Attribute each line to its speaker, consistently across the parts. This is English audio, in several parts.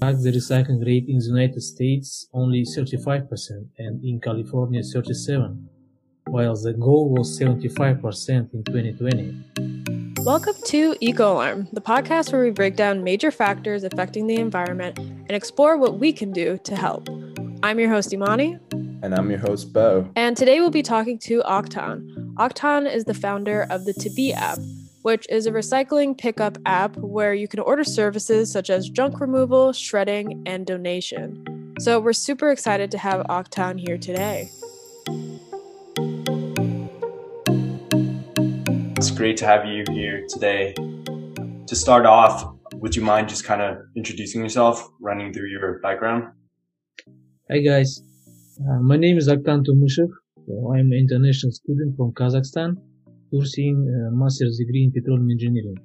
Speaker 1: fact, the recycling rate in the United States only 35% and in California 37, while the goal was 75% in 2020.
Speaker 2: Welcome to Eco Alarm, the podcast where we break down major factors affecting the environment and explore what we can do to help. I'm your host, Imani.
Speaker 3: And I'm your host, Bo.
Speaker 2: And today we'll be talking to Octan. Octan is the founder of the Tabi app, which is a recycling pickup app where you can order services such as junk removal, shredding, and donation. So we're super excited to have Octan here today.
Speaker 3: It's great to have you here today. To start off, would you mind just kind of introducing yourself, running through your background?
Speaker 1: Hi guys, uh, my name is Octan Tumushev. I'm an international student from Kazakhstan pursuing a master's degree in petroleum engineering.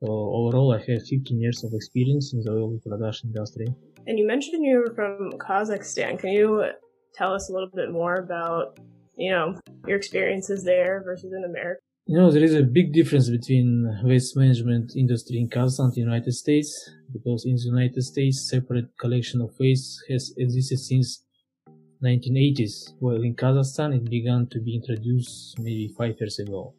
Speaker 1: So overall, I have 15 years of experience in the oil production industry.
Speaker 2: And you mentioned you were from Kazakhstan. Can you tell us a little bit more about, you know, your experiences there versus in America?
Speaker 1: You know, there is a big difference between waste management industry in Kazakhstan and the United States because in the United States, separate collection of waste has existed since 1980s, while in Kazakhstan it began to be introduced maybe five years ago.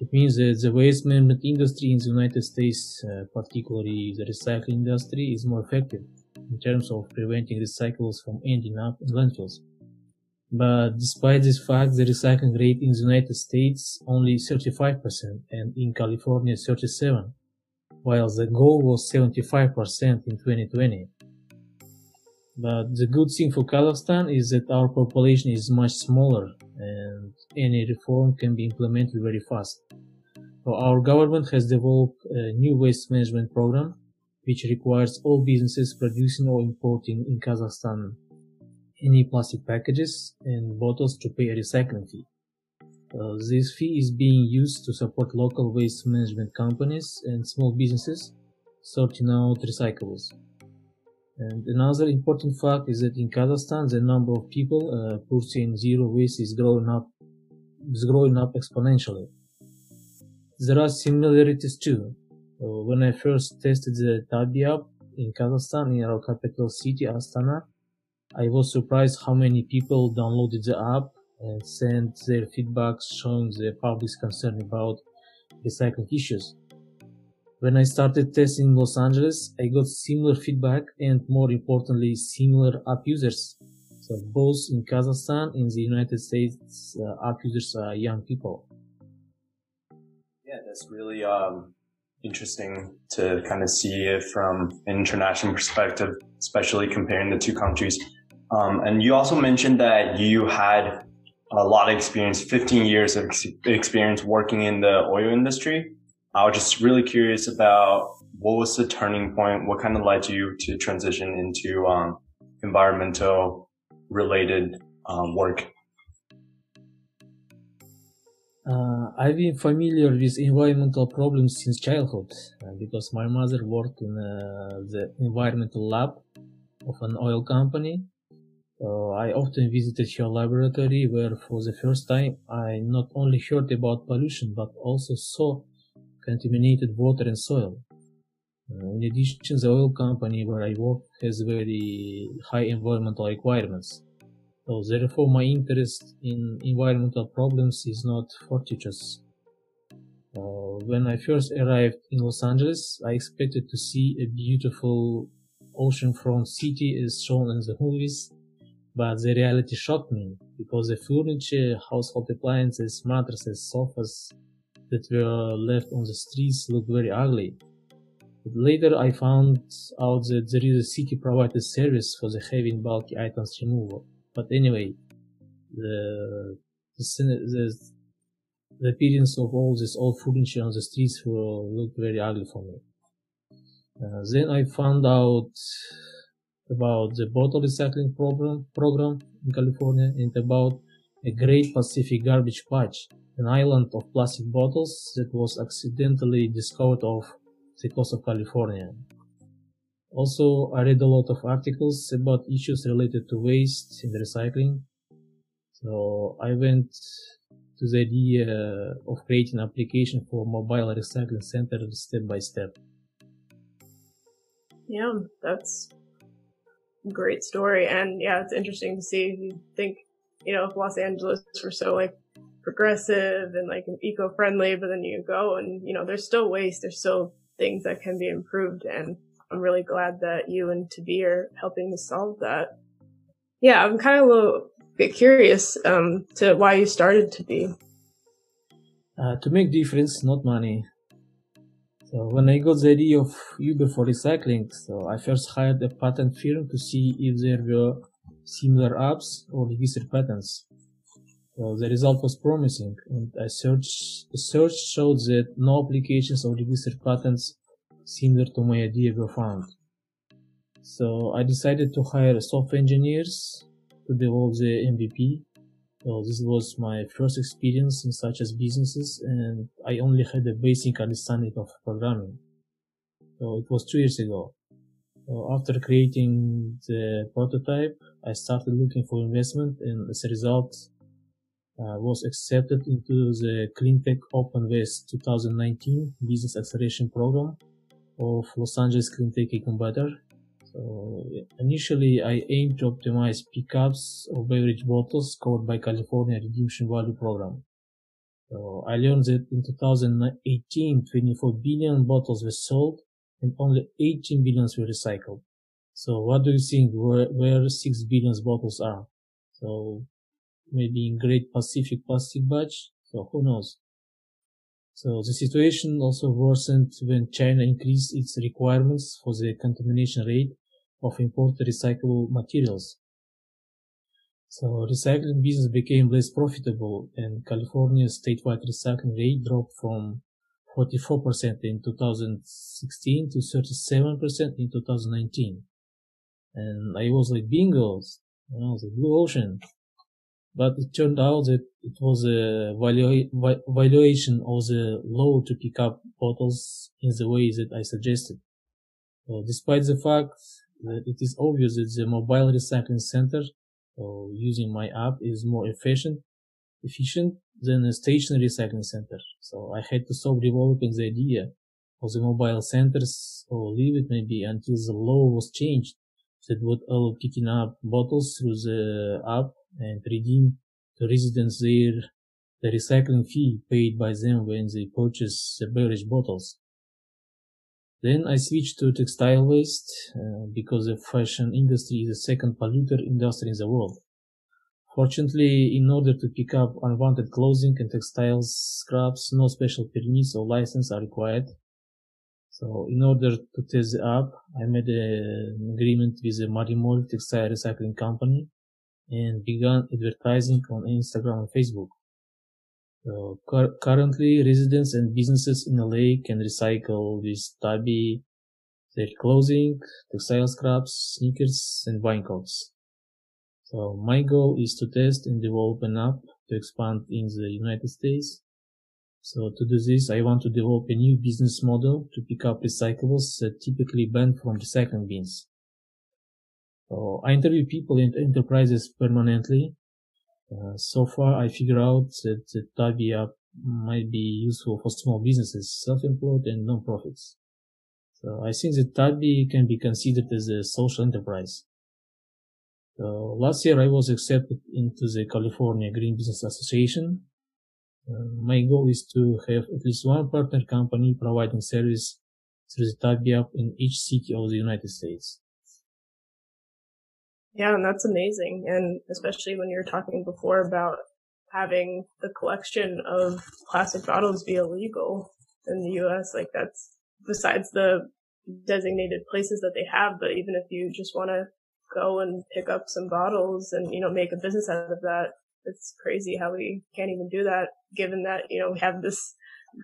Speaker 1: It means that the waste management industry in the United States, uh, particularly the recycling industry, is more effective in terms of preventing recyclables from ending up in landfills. But despite this fact, the recycling rate in the United States only 35% and in California 37, while the goal was 75% in 2020. But the good thing for Kazakhstan is that our population is much smaller and any reform can be implemented very fast. So our government has developed a new waste management program which requires all businesses producing or importing in Kazakhstan any plastic packages and bottles to pay a recycling fee. Uh, this fee is being used to support local waste management companies and small businesses sorting out recyclables. And another important fact is that in Kazakhstan, the number of people uh, pursuing zero waste is growing up, is growing up exponentially. There are similarities too. Uh, when I first tested the Tabi app in Kazakhstan, in our capital city, Astana, I was surprised how many people downloaded the app and sent their feedbacks showing their public concern about recycling issues. When I started testing in Los Angeles, I got similar feedback and more importantly, similar app users. So both in Kazakhstan, and the United States, uh, app users are young people.
Speaker 3: Yeah, that's really um, interesting to kind of see it from an international perspective, especially comparing the two countries. Um, and you also mentioned that you had a lot of experience, 15 years of experience working in the oil industry. I was just really curious about what was the turning point? What kind of led you to transition into um, environmental related um, work?
Speaker 1: Uh, I've been familiar with environmental problems since childhood uh, because my mother worked in uh, the environmental lab of an oil company. I often visited her laboratory where for the first time I not only heard about pollution but also saw contaminated water and soil. Uh, in addition, the oil company where I work has very high environmental requirements. So therefore my interest in environmental problems is not fortuitous. Uh, when I first arrived in Los Angeles, I expected to see a beautiful oceanfront city as shown in the movies, but the reality shocked me because the furniture, household appliances, mattresses, sofas, that were left on the streets looked very ugly. But later I found out that there is a city provided service for the heavy and bulky items removal. But anyway, the, the, the, the appearance of all this old furniture on the streets will look very ugly for me. Uh, then I found out about the bottle recycling program, program in California and about a Great Pacific Garbage Patch an island of plastic bottles that was accidentally discovered off the coast of California. Also, I read a lot of articles about issues related to waste and recycling. So I went to the idea of creating an application for mobile recycling center step by step.
Speaker 2: Yeah, that's a great story. And yeah, it's interesting to see. You think, you know, if Los Angeles were so like progressive and like eco-friendly, but then you go and, you know, there's still waste. There's still things that can be improved. And I'm really glad that you and Tabi are helping to solve that. Yeah, I'm kind of a little bit curious um, to why you started Tabi.
Speaker 1: Uh, to make difference, not money. So when I got the idea of Uber for recycling, so I first hired a patent firm to see if there were similar apps or registered patents. So the result was promising, and a searched. The search showed that no applications or registered patents similar to my idea were found. So I decided to hire software engineers to develop the MVP. So this was my first experience in such as businesses, and I only had a basic understanding of programming. So it was two years ago. So after creating the prototype, I started looking for investment, and as a result, uh, was accepted into the Cleantech Open West 2019 Business Acceleration Program of Los Angeles Cleantech Incubator. So initially, I aimed to optimize pickups of beverage bottles covered by California Redemption Value Program. So I learned that in 2018, 24 billion bottles were sold and only 18 billions were recycled. So what do you think where, where 6 billion bottles are? So maybe in Great Pacific Plastic Patch. So who knows? So the situation also worsened when China increased its requirements for the contamination rate of imported recyclable materials. So recycling business became less profitable and California's statewide recycling rate dropped from 44% in 2016 to 37% in 2019. And I was like, bingo, you know, the blue ocean but it turned out that it was a valuation of the law to pick up bottles in the way that I suggested. So despite the fact that it is obvious that the mobile recycling center uh, using my app is more efficient, efficient than a stationary recycling center. So I had to stop developing the idea of the mobile centers or leave it maybe until the law was changed that would allow picking up bottles through the app and redeem to residents there the recycling fee paid by them when they purchase the beverage bottles. Then I switched to textile waste uh, because the fashion industry is the second polluter industry in the world. Fortunately, in order to pick up unwanted clothing and textiles scraps, no special permits or license are required. So in order to test the app, I made an agreement with the Marimol textile recycling company and began advertising on Instagram and Facebook. Uh, cu- currently, residents and businesses in LA can recycle this Tabi their clothing, textile scraps, sneakers, and wine coats. So my goal is to test and develop an app to expand in the United States. So to do this, I want to develop a new business model to pick up recyclables that typically banned from recycling bins. So I interview people in enterprises permanently. Uh, so far, I figure out that the Tabi app might be useful for small businesses, self-employed and non-profits. So I think that Tabi can be considered as a social enterprise. So last year I was accepted into the California Green Business Association. Uh, my goal is to have at least one partner company providing service through the Tabi app in each city of the United States.
Speaker 2: Yeah, and that's amazing. And especially when you were talking before about having the collection of plastic bottles be illegal in the US, like that's besides the designated places that they have, but even if you just want to go and pick up some bottles and, you know, make a business out of that, it's crazy how we can't even do that given that, you know, we have this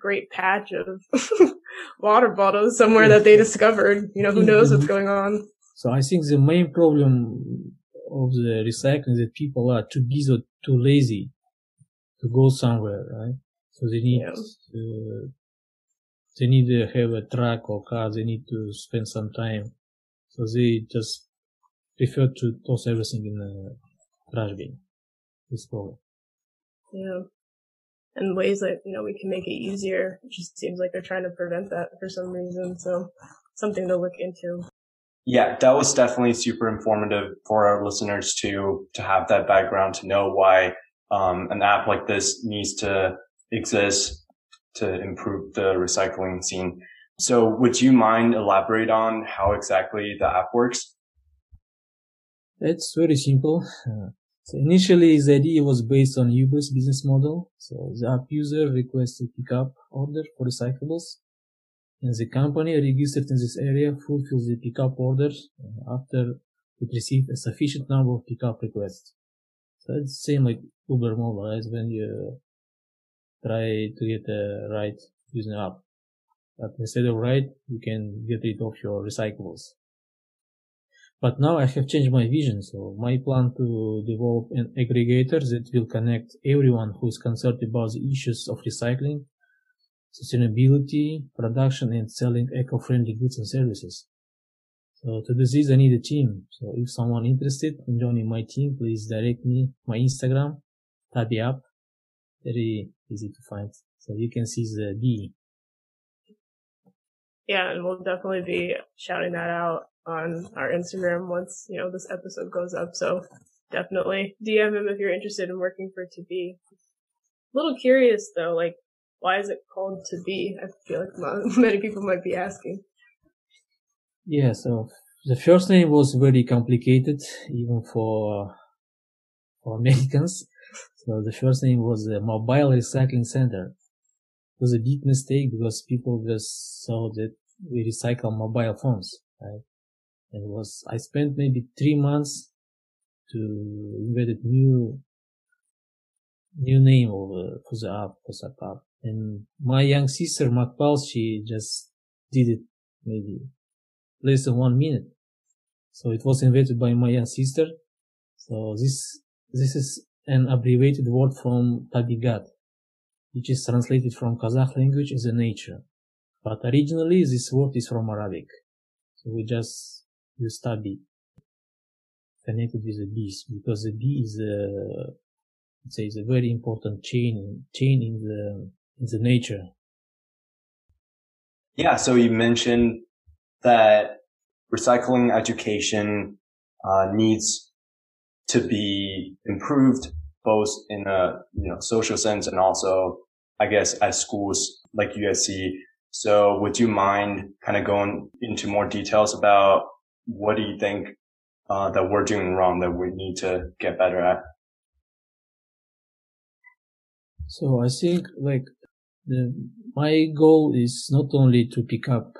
Speaker 2: great patch of water bottles somewhere that they discovered. You know, who knows what's going on.
Speaker 1: So I think the main problem of the recycling is that people are too busy or too lazy to go somewhere, right? So they need yeah. to, they need to have a truck or car. They need to spend some time. So they just prefer to toss everything in a trash bin. This problem.
Speaker 2: Yeah. And ways that, you know, we can make it easier. It just seems like they're trying to prevent that for some reason. So something to look into.
Speaker 3: Yeah, that was definitely super informative for our listeners to to have that background to know why um, an app like this needs to exist to improve the recycling scene. So would you mind elaborate on how exactly the app works?
Speaker 1: It's very simple. So initially the idea was based on Uber's business model. So the app user requests a pickup order for recyclables and the company registered in this area fulfills the pickup orders uh, after it receives a sufficient number of pickup requests. So it's same like Uber mobile, right? When you try to get a ride using the app. But instead of ride, you can get rid of your recyclables. But now I have changed my vision, so my plan to develop an aggregator that will connect everyone who is concerned about the issues of recycling, sustainability, production, and selling eco-friendly goods and services. So to do this, I need a team. So if someone interested in joining my team, please direct me my Instagram, Tabi App. Very easy to find. So you can see the D.
Speaker 2: Yeah, and we'll definitely be shouting that out on our Instagram once, you know, this episode goes up. So definitely DM him if you're interested in working for Tabi. A little curious though, like, why is it called Tabi? I feel like many people might be asking.
Speaker 1: Yeah, so the first name was very complicated, even for, for Americans. So the first name was the Mobile Recycling Center. It was a big mistake because people just saw that we recycle mobile phones, right? And it was, I spent maybe three months to invent a new, new name of, uh, for the app, for the app. And my young sister, Makpal, she just did it maybe less than one minute. So it was invented by my young sister. So this, this is an abbreviated word from Tabigat, which is translated from Kazakh language as a nature. But originally this word is from Arabic. So we just use Tabi connected with the bees because the bee is a, say, is a very important chain, chain in the, in the nature.
Speaker 3: Yeah. So you mentioned that recycling education uh, needs to be improved both in a you know social sense and also I guess at schools like USC. So would you mind kind of going into more details about what do you think uh, that we're doing wrong that we need to get better at?
Speaker 1: So I think like the, my goal is not only to pick up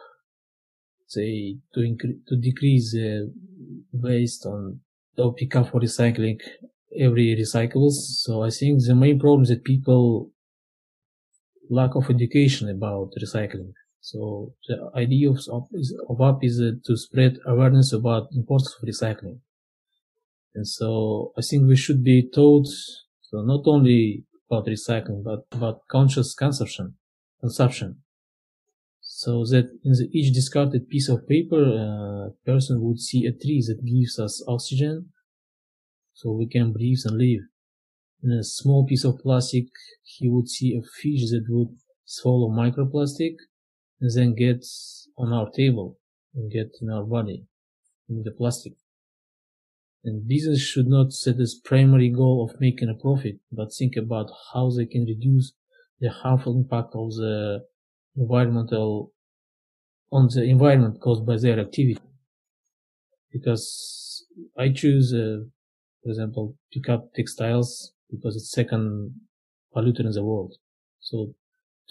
Speaker 1: say to increase to decrease the waste on or pick up for recycling every recyclables. So I think the main problem is that people lack of education about recycling. So the idea of, of app is uh, to spread awareness about importance of recycling. And so I think we should be taught so not only about recycling, but about conscious consumption, consumption so that in the, each discarded piece of paper, a uh, person would see a tree that gives us oxygen, so we can breathe and live. In a small piece of plastic, he would see a fish that would swallow microplastic and then get on our table and get in our body, in the plastic. And business should not set as primary goal of making a profit, but think about how they can reduce the harmful impact of the environmental on the environment caused by their activity. Because I choose, uh, for example, pick up textiles because it's second polluter in the world. So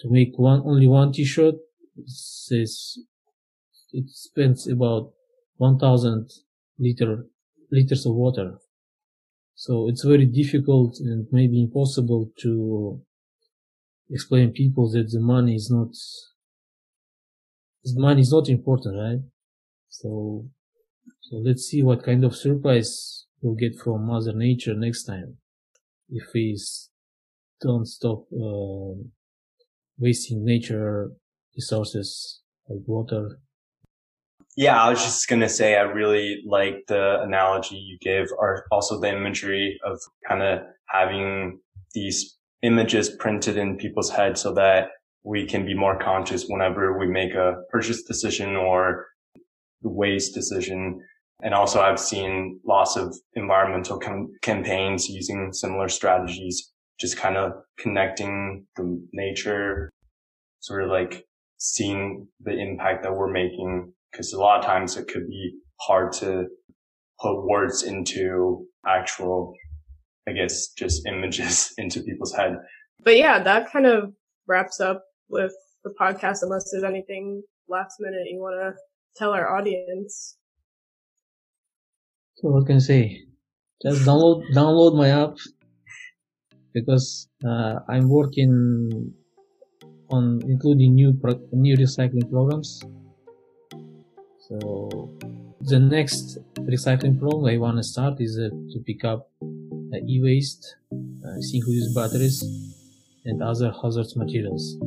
Speaker 1: to make one only one T-shirt, says it spends about 1,000 liter liters of water. So it's very difficult and maybe impossible to explain people that the money is not money is not important, right? So, so let's see what kind of surprise we'll get from Mother Nature next time if we don't stop uh, wasting nature resources like water.
Speaker 3: Yeah, I was just gonna say I really like the analogy you gave, or also the imagery of kind of having these images printed in people's heads so that we can be more conscious whenever we make a purchase decision or waste decision. And also I've seen lots of environmental com- campaigns using similar strategies, just kind of connecting the nature, sort of like seeing the impact that we're making. Cause a lot of times it could be hard to put words into actual, I guess, just images into people's head.
Speaker 4: But yeah, that kind of wraps up with the podcast unless there's anything last minute you want to tell our audience.
Speaker 1: So what can I say? Just download download my app because uh, I'm working on including new pro- new recycling programs. So the next recycling program I want to start is uh, to pick up uh, e-waste, uh, single-use batteries, and other hazardous materials.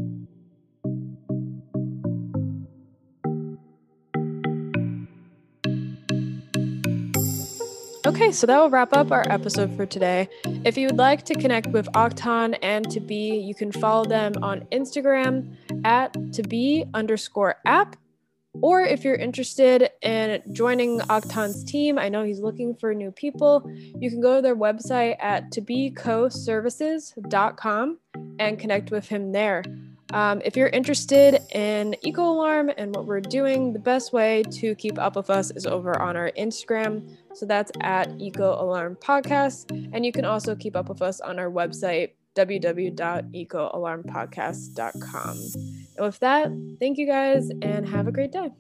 Speaker 4: Okay, so that will wrap up our episode for today. If you would like to connect with Octan and to be, you can follow them on Instagram at to be underscore app. Or if you're interested in joining Octan's team, I know he's looking for new people. You can go to their website at tobecoservices.com and connect with him there. Um, if you're interested in Eco Alarm and what we're doing, the best way to keep up with us is over on our Instagram. So that's at Eco Alarm Podcast. And you can also keep up with us on our website, www.ecoalarmpodcast.com. With that, thank you guys and have a great day.